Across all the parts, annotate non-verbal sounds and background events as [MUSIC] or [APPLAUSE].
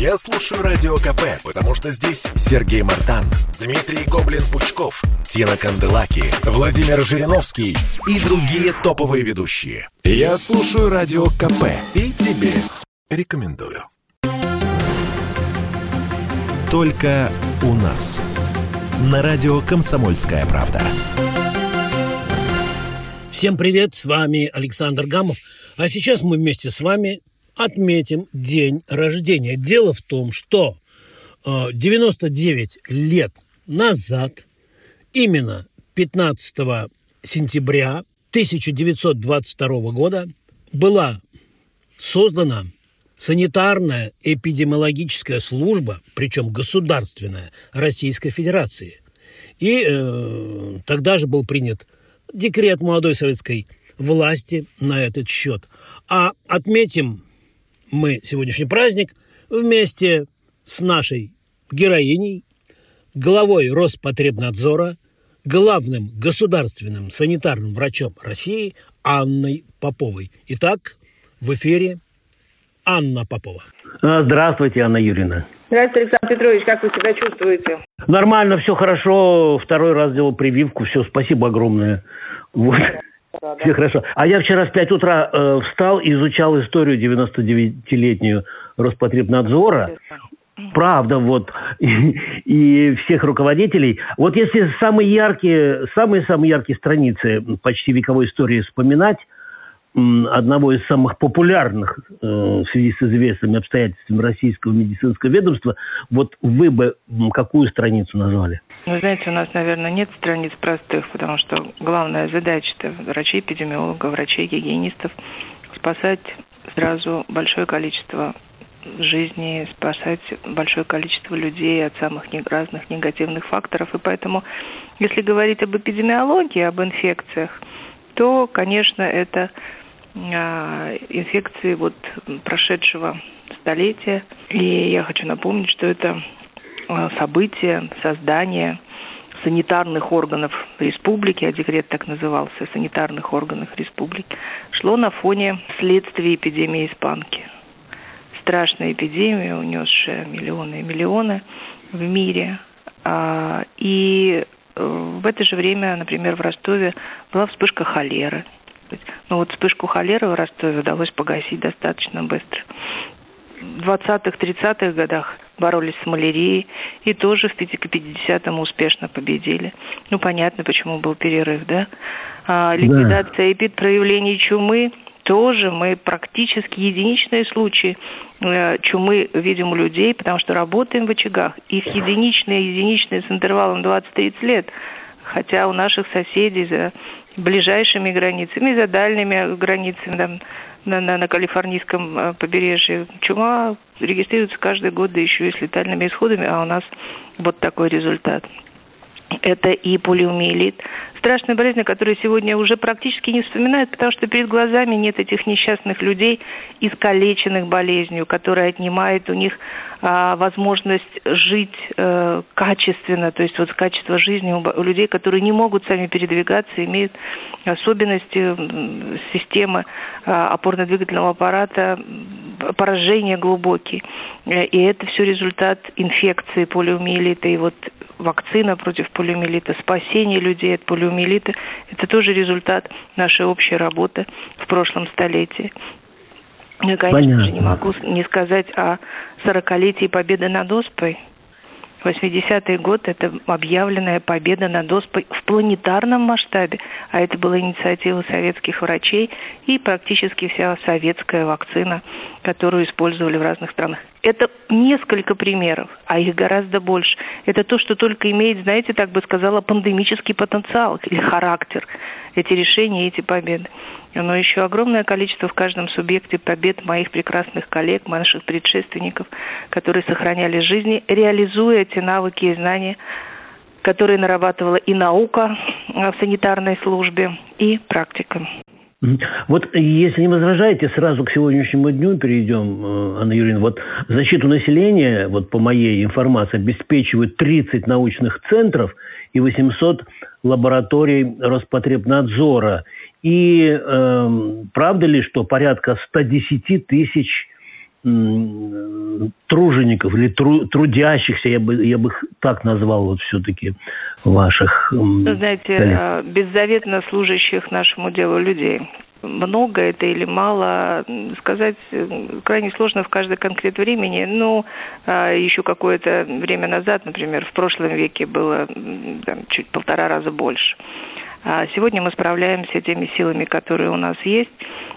Я слушаю Радио КП, потому что здесь Сергей Мартан, Дмитрий Гоблин-Пучков, Тина Канделаки, Владимир Жириновский и другие топовые ведущие. Я слушаю Радио КП и тебе рекомендую. Только у нас. На радио «Комсомольская правда». Всем привет, с вами Александр Гамов. А сейчас мы вместе с вами отметим день рождения. Дело в том, что 99 э, лет назад, именно 15 сентября 1922 года, была создана санитарная эпидемиологическая служба, причем государственная, Российской Федерации. И э, тогда же был принят декрет молодой советской власти на этот счет. А отметим мы сегодняшний праздник вместе с нашей героиней, главой Роспотребнадзора, главным государственным санитарным врачом России Анной Поповой. Итак, в эфире Анна Попова. А, здравствуйте, Анна Юрьевна. Здравствуйте, Александр Петрович, как вы себя чувствуете? Нормально, все хорошо. Второй раз сделал прививку. Все, спасибо огромное. Вот. Да, Все хорошо. А я вчера в 5 утра э, встал и изучал историю 99-летнюю Роспотребнадзора. Правда, вот, [LAUGHS] и, и всех руководителей. Вот если самые яркие, самые-самые яркие страницы почти вековой истории вспоминать, одного из самых популярных э, в связи с известными обстоятельствами российского медицинского ведомства, вот вы бы какую страницу назвали? Вы знаете, у нас, наверное, нет страниц простых, потому что главная задача-то врачей-эпидемиологов, врачей-гигиенистов спасать сразу большое количество жизни, спасать большое количество людей от самых разных негативных факторов. И поэтому, если говорить об эпидемиологии, об инфекциях, то, конечно, это инфекции вот прошедшего столетия. И я хочу напомнить, что это Э, событие создания санитарных органов республики, а декрет так назывался, санитарных органов республики, шло на фоне следствия эпидемии испанки. Страшная эпидемия, унесшая миллионы и миллионы в мире. А, и э, в это же время, например, в Ростове была вспышка холеры. Но ну вот вспышку холеры в Ростове удалось погасить достаточно быстро. В 20-30-х годах боролись с малярией и тоже в 50-м успешно победили. Ну, понятно, почему был перерыв, да? А, ликвидация да. проявлений чумы тоже мы практически единичные случаи э, чумы видим у людей, потому что работаем в очагах. Их единичные, единичные с интервалом 20-30 лет. Хотя у наших соседей за ближайшими границами, за дальними границами, там, на, на, на калифорнийском э, побережье. Чума регистрируется каждый год, да еще и с летальными исходами, а у нас вот такой результат. Это и полиомиелит. Страшная болезнь, которую сегодня уже практически не вспоминают, потому что перед глазами нет этих несчастных людей, искалеченных болезнью, которая отнимает у них а, возможность жить а, качественно, то есть вот качество жизни у, у людей, которые не могут сами передвигаться, имеют особенности системы а, опорно-двигательного аппарата, поражения глубокие. И это все результат инфекции полиомиелита. И вот вакцина против полиомиелита, спасение людей от полиомиелита – это тоже результат нашей общей работы в прошлом столетии. Я, конечно Понятно. же, не могу не сказать о 40-летии победы над ОСПой. 80-й год – это объявленная победа над ОСПой в планетарном масштабе, а это была инициатива советских врачей и практически вся советская вакцина, которую использовали в разных странах. Это несколько примеров, а их гораздо больше. Это то, что только имеет, знаете, так бы сказала, пандемический потенциал или характер. Эти решения, эти победы но еще огромное количество в каждом субъекте побед моих прекрасных коллег, наших предшественников, которые сохраняли жизни, реализуя эти навыки и знания, которые нарабатывала и наука в санитарной службе, и практика. Вот если не возражаете, сразу к сегодняшнему дню перейдем, э, Анна Юрьевна. Вот защиту населения, вот по моей информации, обеспечивают 30 научных центров и 800 лабораторий Роспотребнадзора. И э, правда ли, что порядка 110 тысяч тружеников или тру, трудящихся, я бы, я бы так назвал вот все-таки ваших... Знаете, коллег. Э, беззаветно служащих нашему делу людей много это или мало, сказать э, крайне сложно в каждый конкрет времени. Ну, а, еще какое-то время назад, например, в прошлом веке было там, чуть полтора раза больше. А сегодня мы справляемся теми силами, которые у нас есть.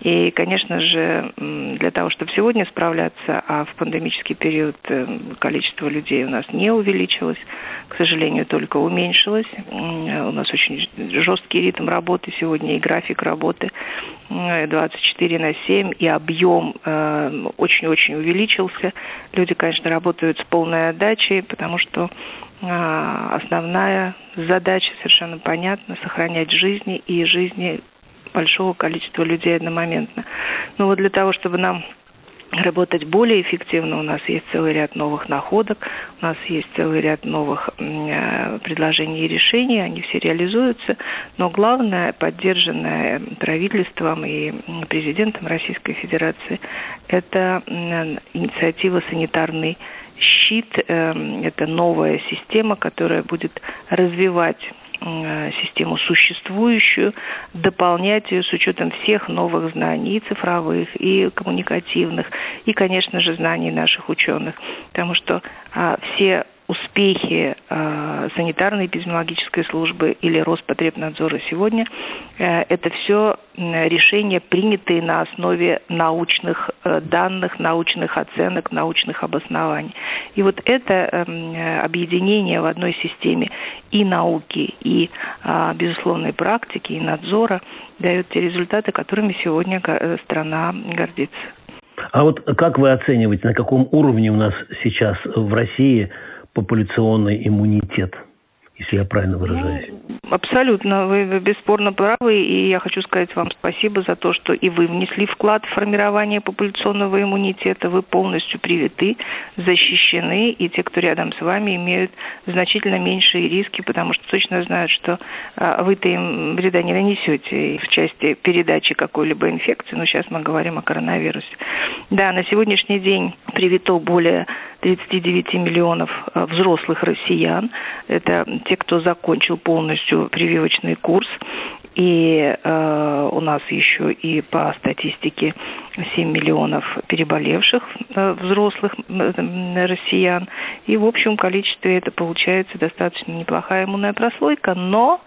И, конечно же, для того, чтобы сегодня справляться, а в пандемический период э, количество людей у нас не увеличилось, к сожалению, только уменьшилось. У нас очень жесткий ритм работы сегодня и график работы 24 на 7, и объем э, очень-очень увеличился. Люди, конечно, работают с полной отдачей, потому что а, основная задача совершенно понятна – сохранять жизни и жизни большого количества людей одномоментно. Но вот для того, чтобы нам работать более эффективно. У нас есть целый ряд новых находок, у нас есть целый ряд новых э, предложений и решений, они все реализуются. Но главное, поддержанное правительством и президентом Российской Федерации, это инициатива санитарной щит э, – это новая система, которая будет развивать систему существующую, дополнять ее с учетом всех новых знаний, и цифровых, и коммуникативных, и, конечно же, знаний наших ученых. Потому что а, все успехи э, санитарной эпидемиологической службы или Роспотребнадзора сегодня э, это все решения, принятые на основе научных э, данных, научных оценок, научных обоснований. И вот это э, объединение в одной системе и науки, и э, безусловной практики, и надзора дает те результаты, которыми сегодня э, страна гордится. А вот как вы оцениваете, на каком уровне у нас сейчас в России популяционный иммунитет, если я правильно выражаюсь. Ну, абсолютно, вы, бесспорно правы, и я хочу сказать вам спасибо за то, что и вы внесли вклад в формирование популяционного иммунитета, вы полностью привиты, защищены, и те, кто рядом с вами, имеют значительно меньшие риски, потому что точно знают, что а, вы-то им вреда не нанесете в части передачи какой-либо инфекции, но сейчас мы говорим о коронавирусе. Да, на сегодняшний день привито более 39 миллионов э, взрослых россиян. Это те, кто закончил полностью прививочный курс. И э, у нас еще и по статистике 7 миллионов переболевших э, взрослых э, россиян. И в общем количестве это получается достаточно неплохая иммунная прослойка, но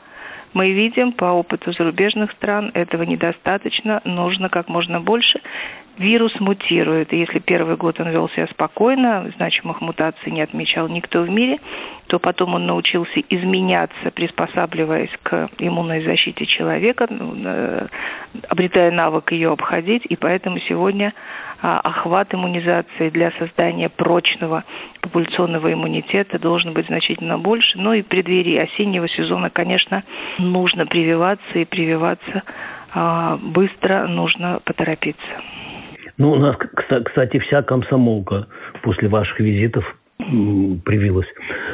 мы видим по опыту зарубежных стран, этого недостаточно, нужно как можно больше вирус мутирует. И если первый год он вел себя спокойно, значимых мутаций не отмечал никто в мире, то потом он научился изменяться, приспосабливаясь к иммунной защите человека, ну, обретая навык ее обходить. И поэтому сегодня а, охват иммунизации для создания прочного популяционного иммунитета должен быть значительно больше. Ну и в преддверии осеннего сезона, конечно, нужно прививаться и прививаться а, быстро, нужно поторопиться. Ну, у нас, кстати, вся комсомолка после ваших визитов привилась.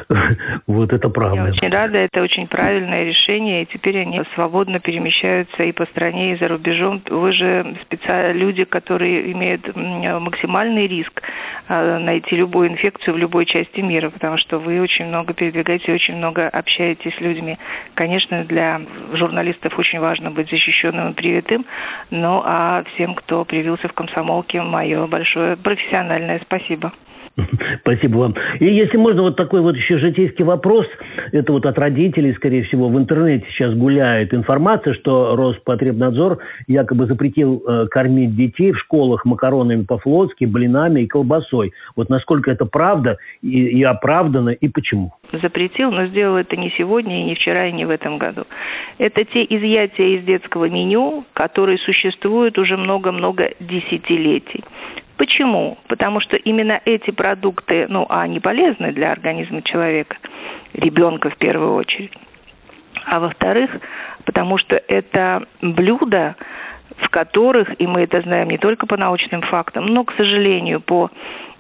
[LAUGHS] вот это правда. Я очень рада, это очень правильное решение, и теперь они свободно перемещаются и по стране, и за рубежом. Вы же специально люди, которые имеют максимальный риск а, найти любую инфекцию в любой части мира, потому что вы очень много передвигаете, очень много общаетесь с людьми. Конечно, для журналистов очень важно быть защищенным и привитым, но а всем, кто привился в комсомолке, мое большое профессиональное спасибо. [LAUGHS] Спасибо вам. И если можно, вот такой вот еще житейский вопрос. Это вот от родителей, скорее всего, в интернете сейчас гуляет информация, что Роспотребнадзор якобы запретил э, кормить детей в школах макаронами по-флотски, блинами и колбасой. Вот насколько это правда и, и оправдано, и почему? Запретил, но сделал это не сегодня, и не вчера, и не в этом году. Это те изъятия из детского меню, которые существуют уже много-много десятилетий. Почему? Потому что именно эти продукты, ну, а они полезны для организма человека, ребенка в первую очередь. А во-вторых, потому что это блюда, в которых, и мы это знаем не только по научным фактам, но, к сожалению, по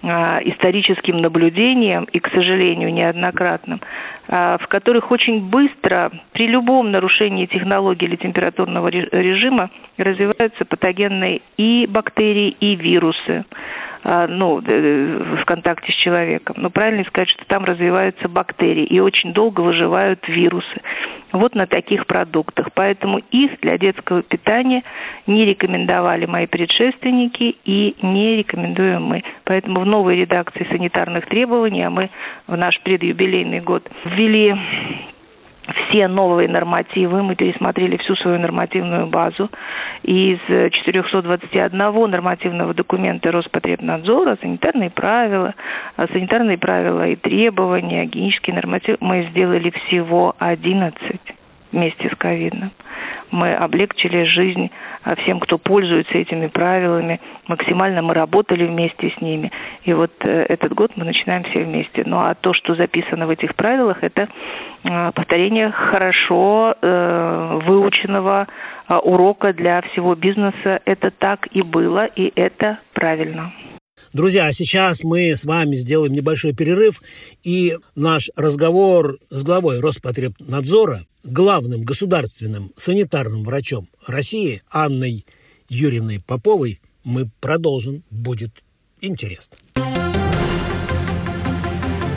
а, историческим наблюдениям и, к сожалению, неоднократным, а, в которых очень быстро при любом нарушении технологии или температурного режима развиваются патогенные и бактерии, и вирусы. а, ну, в контакте с человеком. Но правильно сказать, что там развиваются бактерии и очень долго выживают вирусы. Вот на таких продуктах. Поэтому их для детского питания не рекомендовали мои предшественники и не рекомендуем мы. Поэтому в новой редакции санитарных требований, а мы в наш предюбилейный год ввели все новые нормативы, мы пересмотрели всю свою нормативную базу. Из 421 нормативного документа Роспотребнадзора, санитарные правила, а санитарные правила и требования, гигиенические нормативы, мы сделали всего 11 вместе с ковидом. Мы облегчили жизнь а, всем, кто пользуется этими правилами. Максимально мы работали вместе с ними. И вот э, этот год мы начинаем все вместе. Ну а то, что записано в этих правилах, это а, повторение хорошо э, выученного а, урока для всего бизнеса. Это так и было, и это правильно. Друзья, а сейчас мы с вами сделаем небольшой перерыв, и наш разговор с главой Роспотребнадзора, главным государственным санитарным врачом России Анной Юрьевной Поповой мы продолжим. Будет интересно.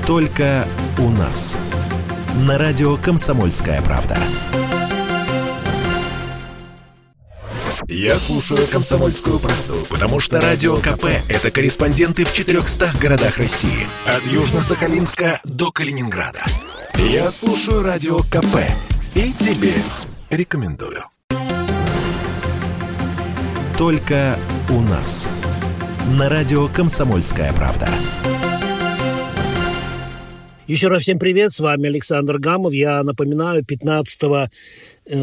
Только у нас. На радио «Комсомольская правда». Я слушаю «Комсомольскую правду», потому что «Радио КП» — это корреспонденты в 400 городах России. От Южно-Сахалинска до Калининграда. Я слушаю «Радио КП» и тебе рекомендую. Только у нас. На радио «Комсомольская правда». Еще раз всем привет, с вами Александр Гамов. Я напоминаю, 15 Э,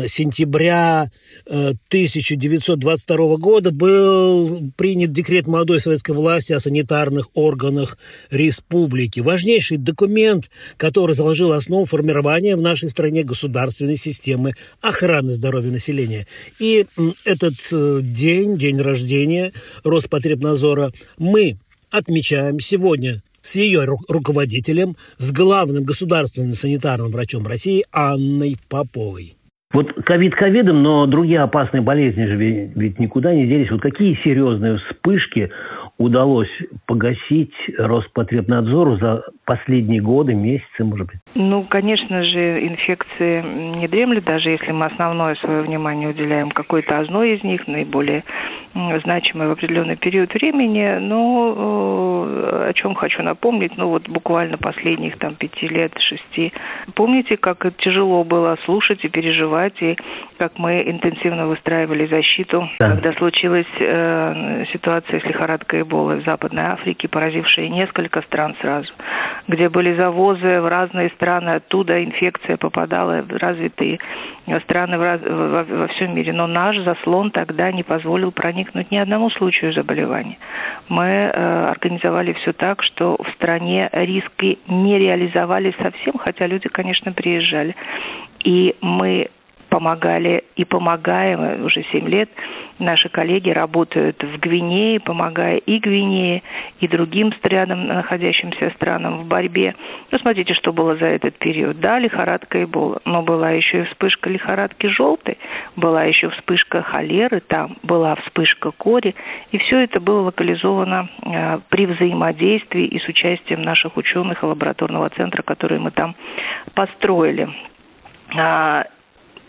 сентября 1922 э, года был принят декрет молодой советской власти о санитарных органах республики. Важнейший документ, который заложил основу формирования в нашей стране государственной системы охраны здоровья населения. И этот э, день, день рождения Роспотребнадзора, мы отмечаем сегодня с ее руководителем, с главным государственным санитарным врачом России Анной Поповой. Вот ковид ковидом, но другие опасные болезни же ведь никуда не делись. Вот какие серьезные вспышки удалось погасить Роспотребнадзору за последние годы, месяцы, может быть? Ну, конечно же, инфекции не дремлют, даже если мы основное свое внимание уделяем какой-то одной из них, наиболее значимой в определенный период времени. Но э, о чем хочу напомнить, ну вот буквально последних там пяти лет, шести. Помните, как тяжело было слушать и переживать, и как мы интенсивно выстраивали защиту, да. когда случилась э, ситуация с лихорадкой Эболы в Западной Африке, поразившая несколько стран сразу, где были завозы в разные страны, оттуда инфекция попадала в развитые страны в раз, во, во всем мире. Но наш заслон тогда не позволил проникнуть ни одному случаю заболевания. Мы э, организовали все так, что в стране риски не реализовались совсем, хотя люди, конечно, приезжали. И мы помогали и помогаем уже 7 лет. Наши коллеги работают в Гвинее, помогая и Гвинее, и другим рядом находящимся странам в борьбе. Ну, что было за этот период. Да, лихорадка Эбола, но была еще и вспышка лихорадки желтой, была еще вспышка холеры, там была вспышка кори, и все это было локализовано э, при взаимодействии и с участием наших ученых и лабораторного центра, который мы там построили. А,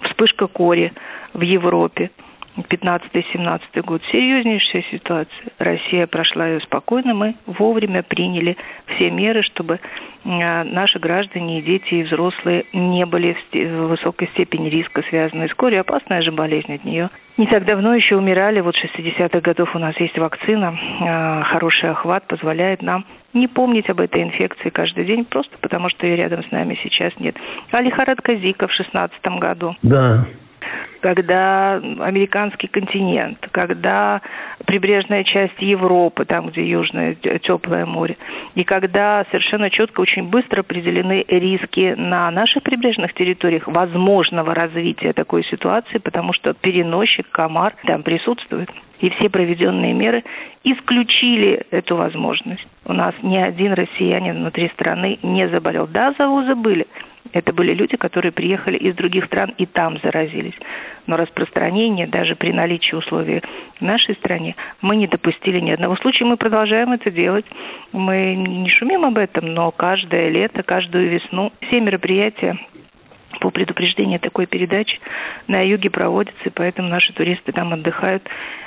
вспышка кори в Европе. 15-17 год. Серьезнейшая ситуация. Россия прошла ее спокойно. Мы вовремя приняли все меры, чтобы а, наши граждане и дети, и взрослые не были в высокой степени риска, связанной с корью. Опасная же болезнь от нее. Не так давно еще умирали, вот 60-х годов у нас есть вакцина, а, хороший охват позволяет нам не помнить об этой инфекции каждый день, просто потому что ее рядом с нами сейчас нет. А лихорадка Зика в 16 году. Да когда американский континент, когда прибрежная часть Европы, там, где южное теплое море, и когда совершенно четко, очень быстро определены риски на наших прибрежных территориях возможного развития такой ситуации, потому что переносчик, комар там присутствует. И все проведенные меры исключили эту возможность. У нас ни один россиянин внутри страны не заболел. Да, завозы были, Это были люди, которые приехали из других стран и там заразились. Но распространение даже при наличии условий в нашей стране мы не допустили ни одного случая. Мы продолжаем это делать. Мы не шумим об этом, но каждое лето, каждую весну все мероприятия по предупреждению такой передачи на юге проводятся, и поэтому наши туристы там отдыхают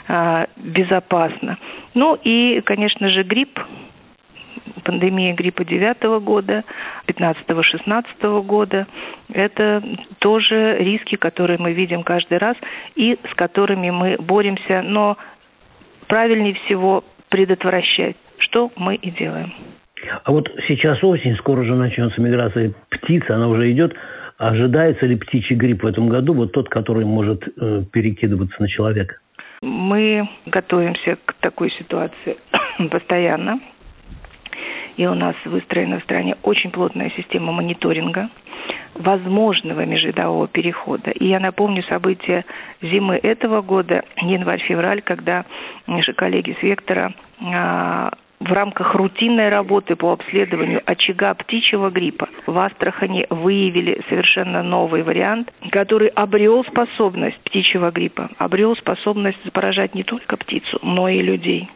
а, безопасно. Ну и, конечно же, грипп пандемия гриппа 9 года, 15-16 года. Это тоже риски, которые мы видим каждый раз и с которыми мы боремся, но правильнее всего предотвращать, что мы и делаем. А вот сейчас осень, скоро уже начнется миграция птиц, она уже идет. Ожидается ли птичий грипп в этом году, вот тот, который может э, перекидываться на человека? Мы готовимся к такой ситуации [COUGHS] постоянно. И у нас выстроена в стране очень плотная система мониторинга возможного межвидового перехода. И я напомню события зимы этого года, январь-февраль, когда наши коллеги с Вектора а, в рамках рутинной работы по обследованию очага птичьего гриппа в Астрахани выявили совершенно новый вариант, который обрел способность птичьего гриппа, обрел способность поражать не только птицу, но и людей.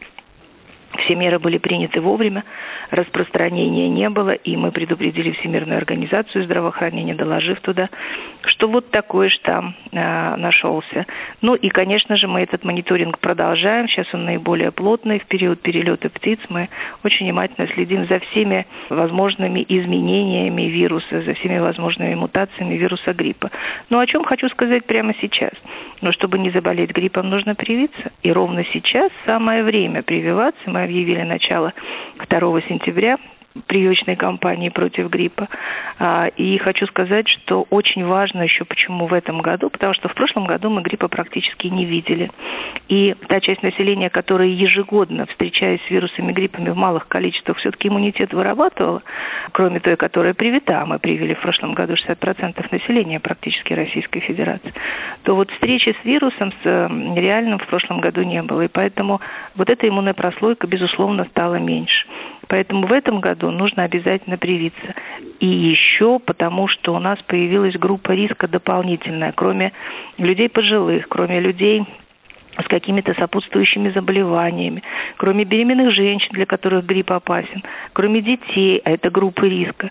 Все меры были приняты вовремя, распространения не было, и мы предупредили Всемирную организацию здравоохранения, доложив туда, что вот такой штамм э, нашелся. Ну и, конечно же, мы этот мониторинг продолжаем. Сейчас он наиболее плотный. В период перелета птиц мы очень внимательно следим за всеми возможными изменениями вируса, за всеми возможными мутациями вируса гриппа. Ну о чем хочу сказать прямо сейчас. Но чтобы не заболеть гриппом, нужно привиться. И ровно сейчас самое время прививаться. Мы объявили начало 2 сентября прививочной кампании против гриппа. А, и хочу сказать, что очень важно еще почему в этом году, потому что в прошлом году мы гриппа практически не видели. И та часть населения, которая ежегодно, встречаясь с вирусами гриппами в малых количествах, все-таки иммунитет вырабатывала, кроме той, которая привита, мы привили в прошлом году 60% населения практически Российской Федерации, то вот встречи с вирусом, с реальным в прошлом году не было. И поэтому вот эта иммунная прослойка, безусловно, стала меньше. Поэтому в этом году нужно обязательно привиться. И еще потому, что у нас появилась группа риска дополнительная, кроме людей пожилых, кроме людей с какими-то сопутствующими заболеваниями, кроме беременных женщин, для которых грипп опасен, кроме детей, а это группы риска,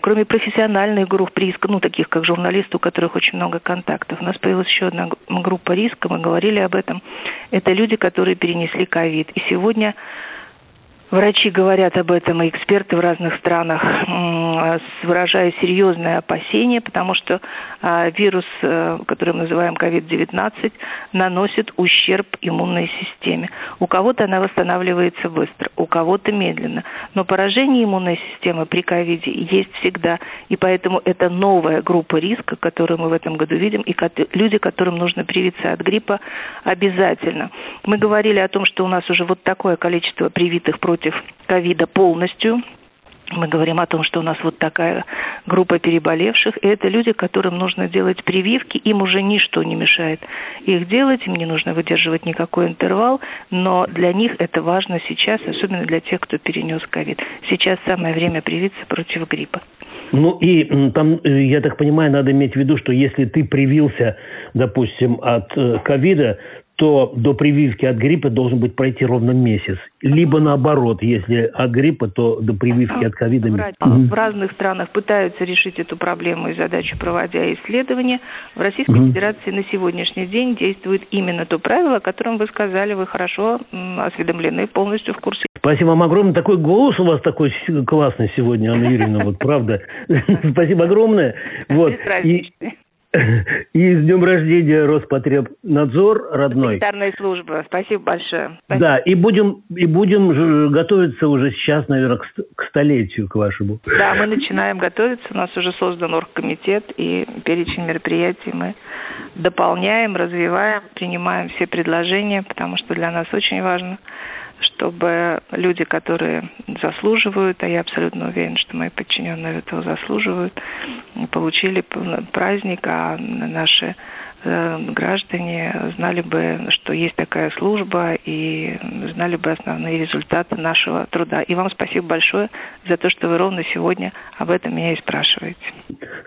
кроме профессиональных групп риска, ну, таких как журналисты, у которых очень много контактов. У нас появилась еще одна группа риска, мы говорили об этом. Это люди, которые перенесли ковид. И сегодня Врачи говорят об этом, и эксперты в разных странах, выражая серьезное опасение, потому что а, вирус, э, который мы называем COVID-19, наносит ущерб иммунной системе. У кого-то она восстанавливается быстро, у кого-то медленно. Но поражение иммунной системы при ковиде есть всегда. И поэтому это новая группа риска, которую мы в этом году видим, и люди, которым нужно привиться от гриппа обязательно. Мы говорили о том, что у нас уже вот такое количество привитых против против ковида полностью. Мы говорим о том, что у нас вот такая группа переболевших, и это люди, которым нужно делать прививки, им уже ничто не мешает их делать, им не нужно выдерживать никакой интервал, но для них это важно сейчас, особенно для тех, кто перенес ковид. Сейчас самое время привиться против гриппа. Ну и там, э, я так понимаю, надо иметь в виду, что если ты привился, допустим, от э, ковида, то до прививки от гриппа должен быть пройти ровно месяц. Либо наоборот, если от гриппа, то до прививки от ковида месяц. В разных странах пытаются решить эту проблему и задачу, проводя исследования. В Российской. Федерации на сегодняшний день действует именно то правило, о котором вы сказали, вы хорошо осведомлены, полностью в курсе. Спасибо вам огромное. Такой голос у вас такой классный сегодня, Анна Юрьевна, вот правда. [LAUGHS] Спасибо огромное. Вот. И, [LAUGHS] и с днем рождения Роспотребнадзор родной. Санитарная служба. Спасибо большое. Спасибо. Да, и будем, и будем готовиться уже сейчас, наверное, к, к столетию к вашему. Да, мы начинаем готовиться. У нас уже создан оргкомитет и перечень мероприятий мы дополняем, развиваем, принимаем все предложения, потому что для нас очень важно чтобы люди, которые заслуживают, а я абсолютно уверен, что мои подчиненные этого заслуживают, получили праздник, а наши граждане знали бы, что есть такая служба и знали бы основные результаты нашего труда. И вам спасибо большое за то, что вы ровно сегодня об этом меня и спрашиваете.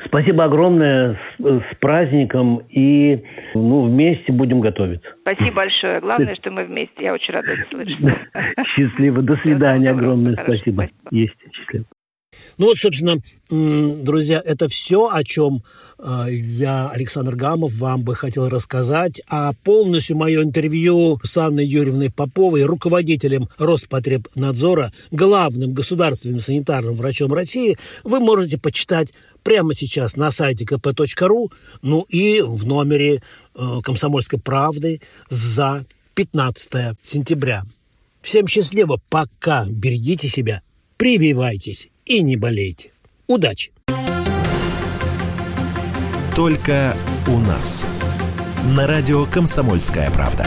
Спасибо огромное с, с праздником и ну, вместе будем готовиться. Спасибо большое. Главное, что мы вместе. Я очень рада это [LAUGHS] слышать. Счастливо. До свидания. Огромное спасибо. Есть. Счастливо. Ну вот, собственно, друзья, это все, о чем э, я, Александр Гамов, вам бы хотел рассказать. А полностью мое интервью с Анной Юрьевной Поповой, руководителем Роспотребнадзора, главным государственным санитарным врачом России, вы можете почитать прямо сейчас на сайте kp.ru, ну и в номере э, «Комсомольской правды» за 15 сентября. Всем счастливо, пока, берегите себя, прививайтесь и не болейте. Удачи! Только у нас. На радио «Комсомольская правда».